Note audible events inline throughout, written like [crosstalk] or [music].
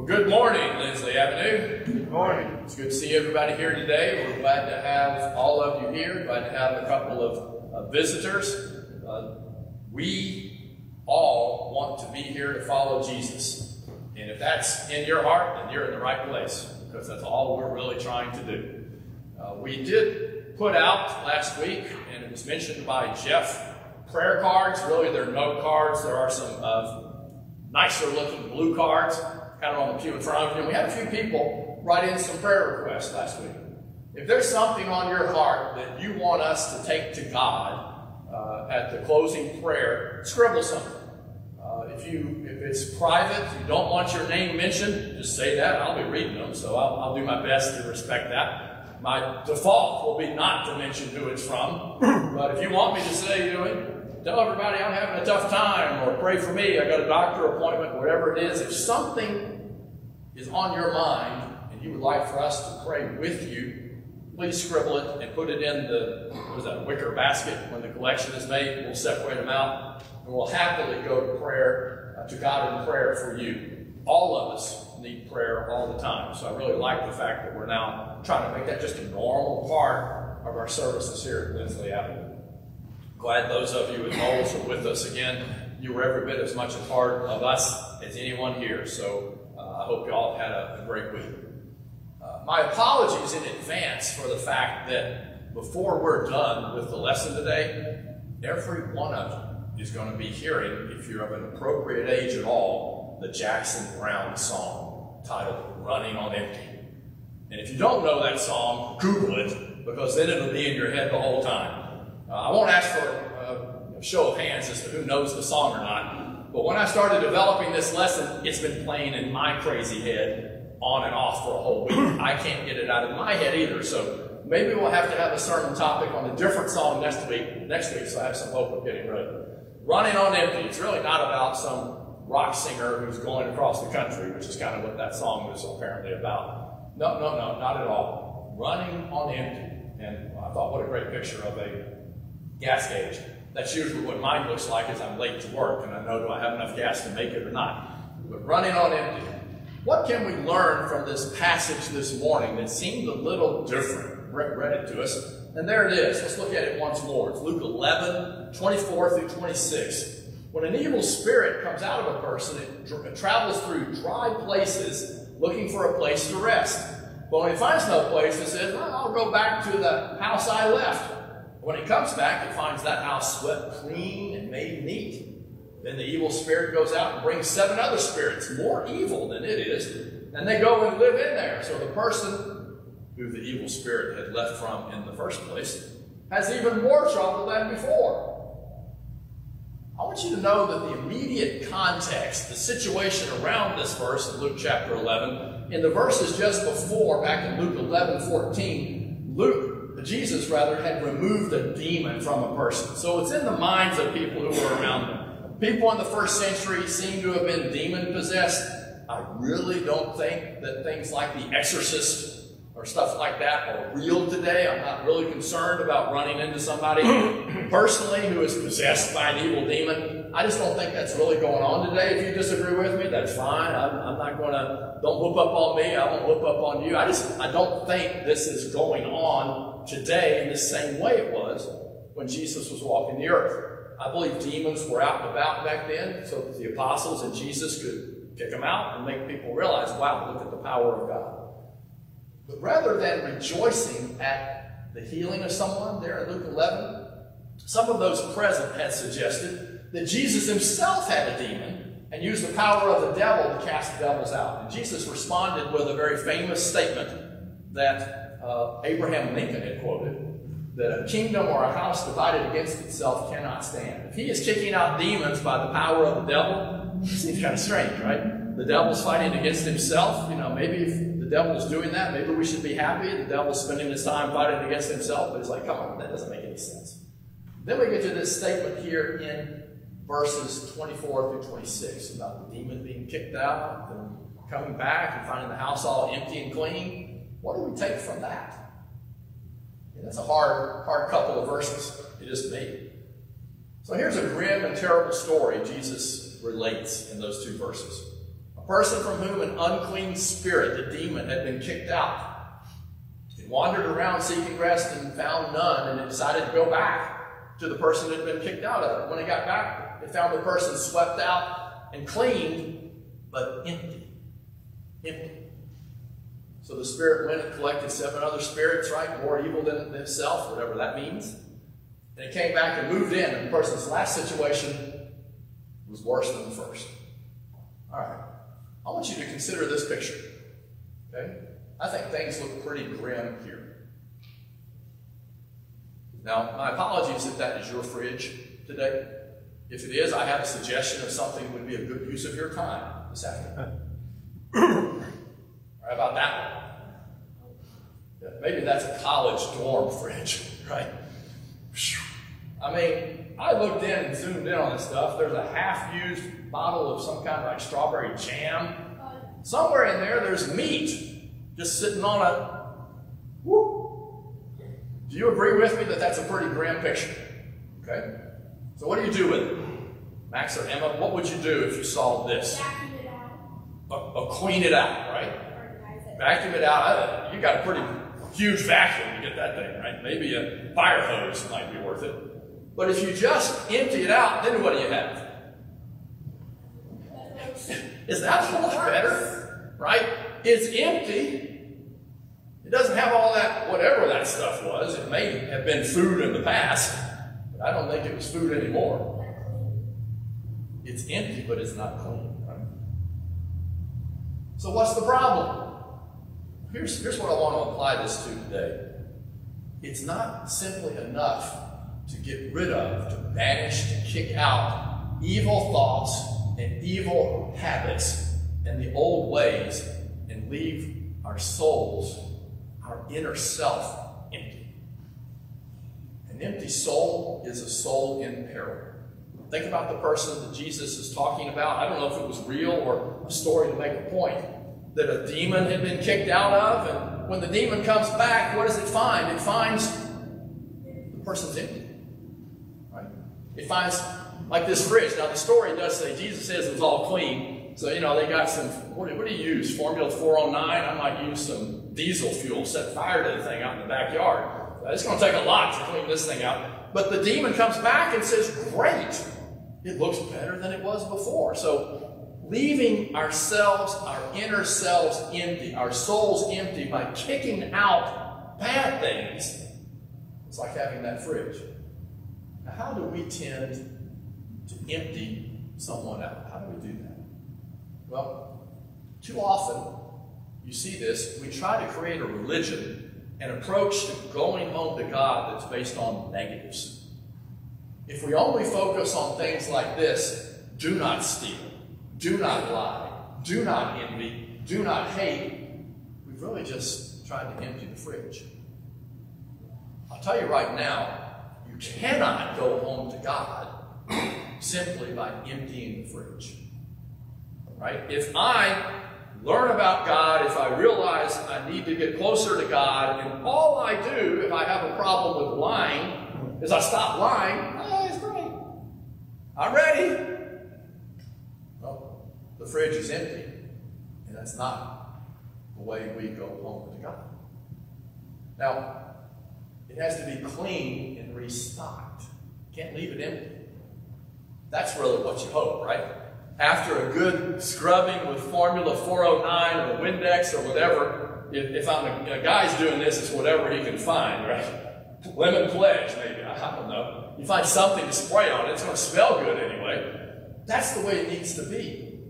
Well, good morning, Lindsley Avenue. Good morning. It's good to see everybody here today. We're glad to have all of you here. Glad to have a couple of uh, visitors. Uh, we all want to be here to follow Jesus. And if that's in your heart, then you're in the right place because that's all we're really trying to do. Uh, we did put out last week, and it was mentioned by Jeff, prayer cards. Really, they're note cards. There are some uh, nicer looking blue cards kind of on the pew in front of you. And we had a few people write in some prayer requests last week. If there's something on your heart that you want us to take to God uh, at the closing prayer, scribble something. Uh, if you if it's private, you don't want your name mentioned, just say that. I'll be reading them, so I'll, I'll do my best to respect that. My default will be not to mention who it's from, [clears throat] but if you want me to say, you know, tell everybody I'm having a tough time, or pray for me, I got a doctor appointment, whatever it is. If something is on your mind and you would like for us to pray with you, please scribble it and put it in the what is that wicker basket when the collection is made. We'll separate them out and we'll happily go to prayer uh, to God in prayer for you. All of us need prayer all the time, so I really like the fact that we're now trying to make that just a normal part of our services here at Lindsley Avenue. Glad those of you at Knowles are with us again. You were every bit as much a part of us as anyone here, so hope you all have had a, a great week. Uh, my apologies in advance for the fact that before we're done with the lesson today, every one of you is going to be hearing, if you're of an appropriate age at all, the Jackson Browne song titled Running on Empty. And if you don't know that song, Google it, because then it'll be in your head the whole time. Uh, I won't ask for a show of hands as to who knows the song or not, but when I started developing this lesson, it's been playing in my crazy head on and off for a whole week. [clears throat] I can't get it out of my head either, so maybe we'll have to have a sermon topic on a different song next week, next week, so I have some hope of getting ready. Running on Empty, it's really not about some rock singer who's going across the country, which is kind of what that song was apparently about. No, no, no, not at all. Running on Empty. And I thought, what a great picture of a gas gauge. That's usually what mine looks like as I'm late to work and I know do I have enough gas to make it or not. But running on empty. What can we learn from this passage this morning that seemed a little different? Brett read it to us. And there it is. Let's look at it once more. It's Luke 11, 24 through 26. When an evil spirit comes out of a person, it travels through dry places looking for a place to rest. But when it finds no place, it says, well, I'll go back to the house I left. When he comes back, he finds that house swept clean and made neat. Then the evil spirit goes out and brings seven other spirits, more evil than it is, and they go and live in there. So the person who the evil spirit had left from in the first place has even more trouble than before. I want you to know that the immediate context, the situation around this verse in Luke chapter 11, in the verses just before, back in Luke 11 14, Luke Jesus rather had removed a demon from a person. So it's in the minds of people who were around them. People in the first century seem to have been demon possessed. I really don't think that things like the exorcist or stuff like that are real today. I'm not really concerned about running into somebody [clears throat] personally who is possessed by an evil demon. I just don't think that's really going on today. If you disagree with me, that's fine. I'm, I'm not going to, don't whoop up on me. I won't whoop up on you. I just, I don't think this is going on today in the same way it was when Jesus was walking the earth. I believe demons were out and about back then so that the apostles and Jesus could kick them out and make people realize, wow, look at the power of God. But rather than rejoicing at the healing of someone there in Luke 11, some of those present had suggested that Jesus himself had a demon and used the power of the devil to cast devils out. And Jesus responded with a very famous statement that uh, Abraham Lincoln had quoted that a kingdom or a house divided against itself cannot stand. If he is kicking out demons by the power of the devil, it seems kind of strange, right? The devil's fighting against himself. You know, maybe if devil's doing that. Maybe we should be happy. The devil's spending his time fighting against himself. But it's like, come on, that doesn't make any sense. Then we get to this statement here in verses 24 through 26 about the demon being kicked out and coming back and finding the house all empty and clean. What do we take from that? And that's a hard, hard couple of verses. It is me. So here's a grim and terrible story Jesus relates in those two verses person from whom an unclean spirit, a demon, had been kicked out. It wandered around seeking rest and found none, and it decided to go back to the person that had been kicked out of it. When it got back, it found the person swept out and cleaned, but empty. Empty. So the spirit went and collected seven other spirits, right? More evil than itself, whatever that means. And it came back and moved in, and the person's last situation was worse than the first. All right. I want you to consider this picture. Okay? I think things look pretty grim here. Now, my apologies if that is your fridge today. If it is, I have a suggestion of something that would be a good use of your time this afternoon. [laughs] How about that one? Maybe that's a college dorm fridge, [laughs] right? I mean, I looked in and zoomed in on this stuff. There's a half-used bottle of some kind of like strawberry jam. Somewhere in there, there's meat just sitting on a. Whoop. Do you agree with me that that's a pretty grim picture? Okay. So what do you do with it, Max or Emma? What would you do if you saw this? Vacuum it out. Uh, uh, clean it out, right? It. Vacuum it out. Uh, You got a pretty huge vacuum to get that thing, right? Maybe a fire hose might be worth it. But if you just empty it out, then what do you have? Is that lot better? Right? It's empty. It doesn't have all that, whatever that stuff was. It may have been food in the past, but I don't think it was food anymore. It's empty, but it's not clean. Right? So, what's the problem? Here's, here's what I want to apply this to today. It's not simply enough to get rid of, to banish, to kick out evil thoughts and evil habits and the old ways and leave our souls, our inner self, empty. An empty soul is a soul in peril. Think about the person that Jesus is talking about. I don't know if it was real or a story to make a point. That a demon had been kicked out of, and when the demon comes back, what does it find? It finds the person's empty. Right? It finds like this fridge. Now the story does say Jesus says it was all clean. So you know they got some. What do, what do you use? Formula 409. I might use some diesel fuel. Set fire to the thing out in the backyard. It's going to take a lot to clean this thing out. But the demon comes back and says, "Great, it looks better than it was before." So leaving ourselves, our inner selves empty, our souls empty by kicking out bad things, it's like having that fridge. Now, how do we tend to empty someone out? How do we do that? Well, too often, you see this, we try to create a religion, an approach to going home to God that's based on negatives. If we only focus on things like this, do not steal, do not lie, do not envy, do not hate, we've really just tried to empty the fridge. I'll tell you right now, you cannot go home to God simply by emptying the fridge. Right? If I learn about God, if I realize I need to get closer to God, and all I do if I have a problem with lying is I stop lying, oh, it's great. I'm ready. Well, the fridge is empty, and that's not the way we go home to God. Now, it has to be clean and restocked. Can't leave it empty. That's really what you hope, right? After a good scrubbing with Formula 409 or Windex or whatever, if, if I'm a, a, guy's doing this, it's whatever he can find, right? Lemon pledge, maybe. I, I don't know. You find something to spray on it, it's going to smell good anyway. That's the way it needs to be.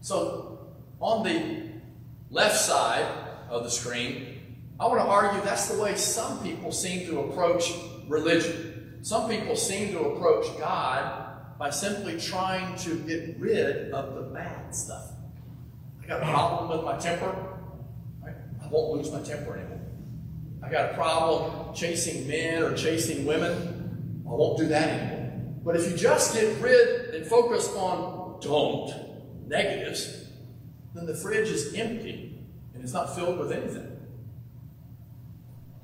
So, on the left side of the screen, I want to argue that's the way some people seem to approach religion. Some people seem to approach God by simply trying to get rid of the bad stuff. I got a problem with my temper. Right? I won't lose my temper anymore. I got a problem chasing men or chasing women. I won't do that anymore. But if you just get rid and focus on don't, negatives, then the fridge is empty and it's not filled with anything.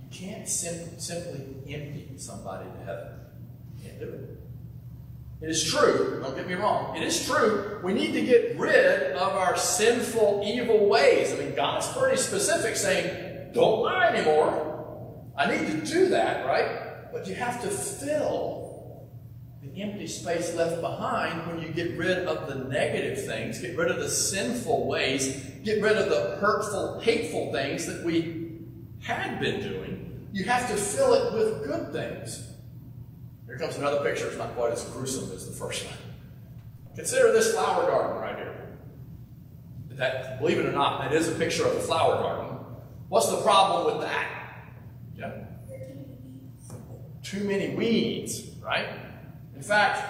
You can't sim- simply empty somebody to heaven. You can't do it. It is true, don't get me wrong, it is true, we need to get rid of our sinful, evil ways. I mean, God's pretty specific saying, don't lie anymore. I need to do that, right? But you have to fill the empty space left behind when you get rid of the negative things, get rid of the sinful ways, get rid of the hurtful, hateful things that we had been doing. You have to fill it with good things. Here comes another picture. It's not quite as gruesome as the first one. Consider this flower garden right here. That, believe it or not, that is a picture of a flower garden. What's the problem with that? Yeah? Too many weeds, right? In fact,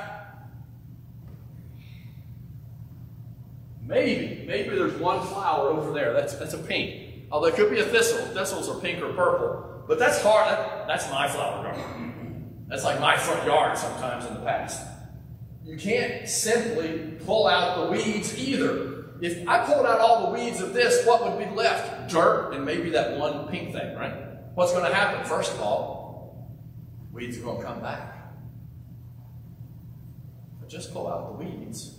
maybe, maybe there's one flower over there. That's, that's a pink. Oh, Although it could be a thistle. Thistles are pink or purple. But that's hard. That, that's my flower garden. That's like my front yard sometimes in the past. You can't simply pull out the weeds either. If I pulled out all the weeds of this, what would be left? Dirt and maybe that one pink thing, right? What's going to happen? First of all, weeds are going to come back. But just pull out the weeds.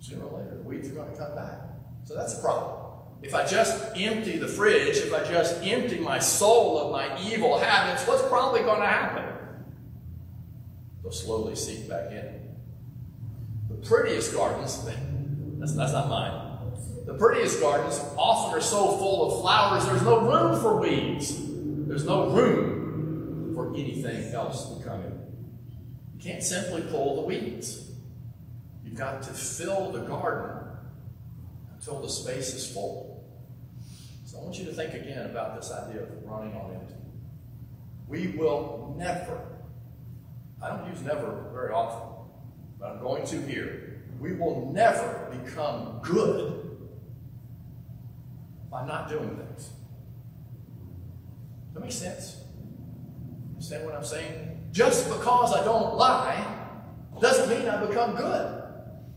Sooner or later, the weeds are going to come back. So that's a problem. If I just empty the fridge, if I just empty my soul of my evil habits, what's probably going to happen? They'll slowly seep back in. The prettiest gardens, [laughs] that's, that's not mine. The prettiest gardens often are so full of flowers, there's no room for weeds. There's no room for anything else to come in. You can't simply pull the weeds. You've got to fill the garden until the space is full. So I want you to think again about this idea of running on empty. We will never I don't use never very often, but I'm going to here. We will never become good by not doing things. Does that makes sense? Understand what I'm saying? Just because I don't lie doesn't mean I become good.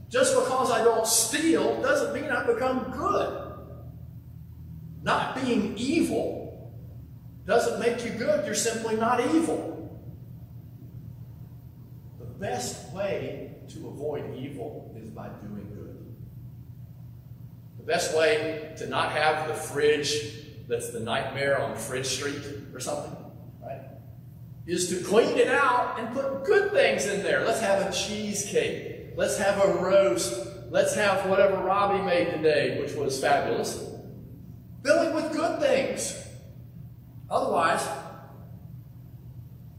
Just because I don't steal doesn't mean I become good. Not being evil doesn't make you good. You're simply not evil best way to avoid evil is by doing good. The best way to not have the fridge that's the nightmare on Fridge Street or something, right, is to clean it out and put good things in there. Let's have a cheesecake. Let's have a roast. Let's have whatever Robbie made today, which was fabulous. Fill it with good things. Otherwise,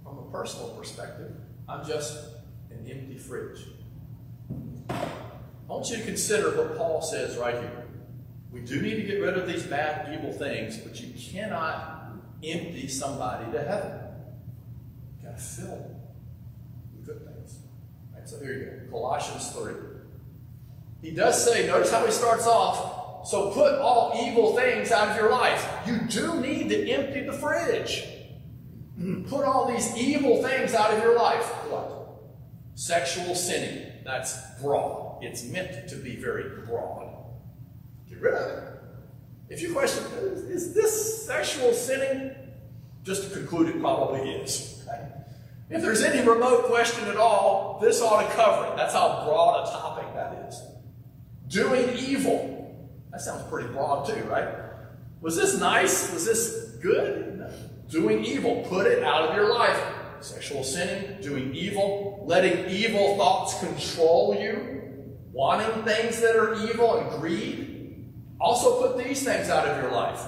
from a personal perspective, I'm just an empty fridge. I want you to consider what Paul says right here. We do need to get rid of these bad, evil things, but you cannot empty somebody to heaven. You gotta fill them with good things. Right, so here you go. Colossians 3. He does say, notice how he starts off. So put all evil things out of your life. You do need to empty the fridge. [clears throat] Put all these evil things out of your life. What? Sexual sinning, that's broad. It's meant to be very broad. Get rid of it. If you question, is is this sexual sinning? Just to conclude, it probably is. Okay? If there's any remote question at all, this ought to cover it. That's how broad a topic that is. Doing evil. That sounds pretty broad too, right? Was this nice? Was this good? No. Doing evil. Put it out of your life sexual sinning, doing evil, letting evil thoughts control you, wanting things that are evil and greed. Also put these things out of your life.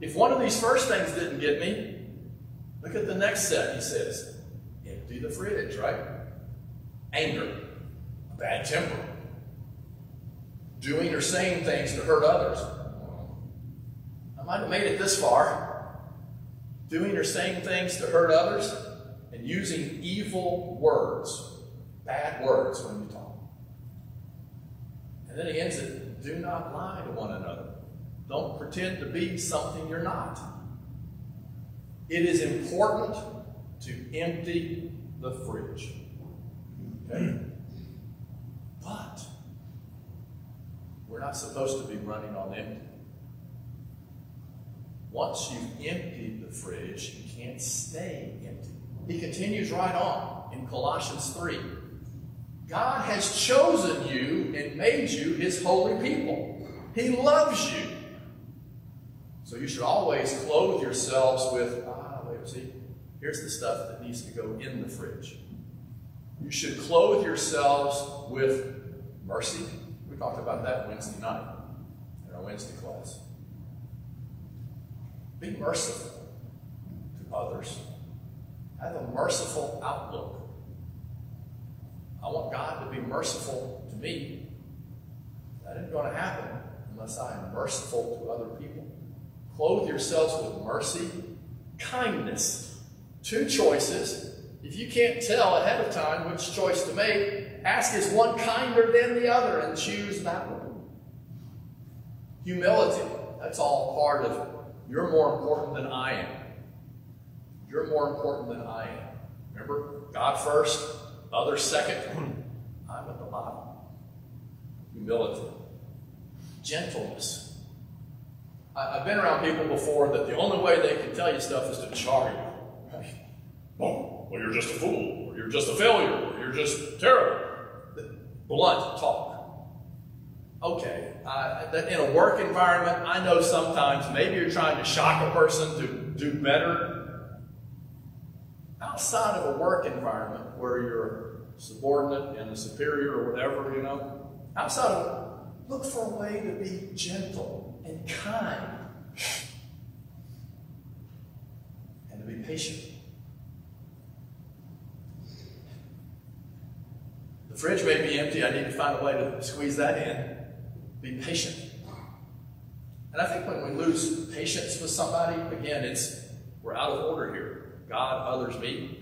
If one of these first things didn't get me, look at the next set, he says. Empty the fridge, right? Anger, bad temper, doing or saying things to hurt others. I might have made it this far. Doing or saying things to hurt others and using evil words, bad words when you talk. And then he ends it do not lie to one another. Don't pretend to be something you're not. It is important to empty the fridge. Okay? But we're not supposed to be running on empty. Once you've emptied the fridge, you can't stay empty. He continues right on in Colossians 3. God has chosen you and made you his holy people. He loves you. So you should always clothe yourselves with, ah, wait, see, here's the stuff that needs to go in the fridge. You should clothe yourselves with mercy. We talked about that Wednesday night in our Wednesday class. Be merciful to others. I have a merciful outlook. I want God to be merciful to me. That isn't going to happen unless I am merciful to other people. Clothe yourselves with mercy, kindness. Two choices. If you can't tell ahead of time which choice to make, ask is one kinder than the other and choose that one. Humility. That's all part of you're more important than I am. You're more important than I am. Remember, God first, others second. [clears throat] I'm at the bottom. Humility. Gentleness. I, have been around people before that the only way they can tell you stuff is to char you. Oh, well, you're just a fool, or you're just a failure, or you're just terrible. Blunt talk. Okay, uh, in a work environment, I know sometimes maybe you're trying to shock a person to do better. Outside of a work environment where you're subordinate and a superior or whatever, you know, outside of look for a way to be gentle and kind and to be patient. The fridge may be empty. I need to find a way to squeeze that in. Be patient. And I think when we lose patience with somebody, again, it's we're out of order here. God, others, me.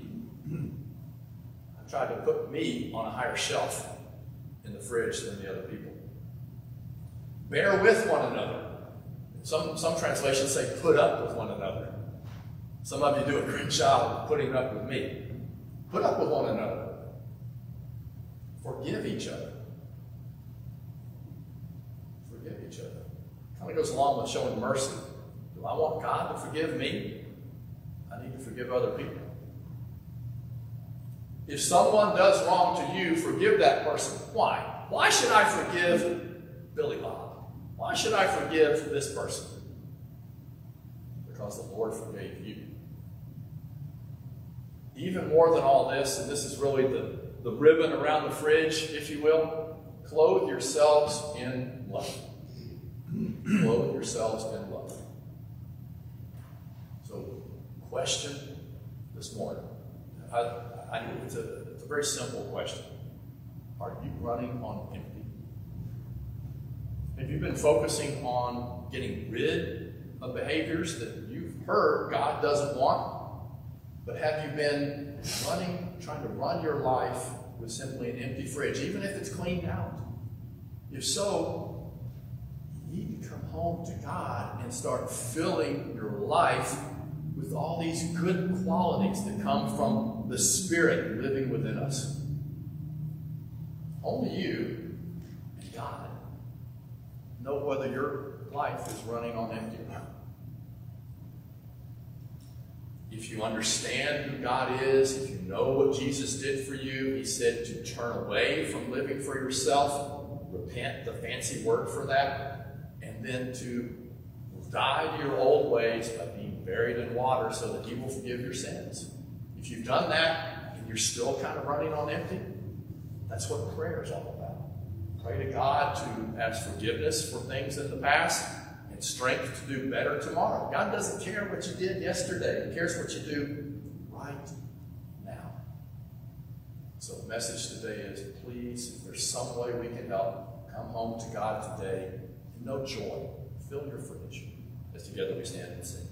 I've tried to put me on a higher shelf in the fridge than the other people. Bear with one another. Some, some translations say put up with one another. Some of you do a great job of putting up with me. Put up with one another. Forgive each other. Forgive each other. Kind of goes along with showing mercy. Do I want God to forgive me? I need to forgive other people. If someone does wrong to you, forgive that person. Why? Why should I forgive Billy Bob? Why should I forgive this person? Because the Lord forgave you. Even more than all this, and this is really the, the ribbon around the fridge, if you will, clothe yourselves in love. Clothe yourselves in love. So, question this morning. I, I, it's, a, it's a very simple question. Are you running on empty? Have you been focusing on getting rid of behaviors that you've heard God doesn't want? But have you been running, trying to run your life with simply an empty fridge, even if it's cleaned out? If so, you need to come home to God and start filling your life with all these good qualities that come from the Spirit living within us. Only you and God know whether your life is running on empty. If you understand who God is, if you know what Jesus did for you, He said to turn away from living for yourself. Repent, the fancy word for that and then to die to your old ways by being buried in water so that He will forgive your sins. If you've done that and you're still kind of running on empty, that's what prayer is all about. Pray to God to ask forgiveness for things in the past and strength to do better tomorrow. God doesn't care what you did yesterday, He cares what you do right now. So the message today is please, if there's some way we can help, come home to God today no joy. Fill your fridge as together we stand and sing.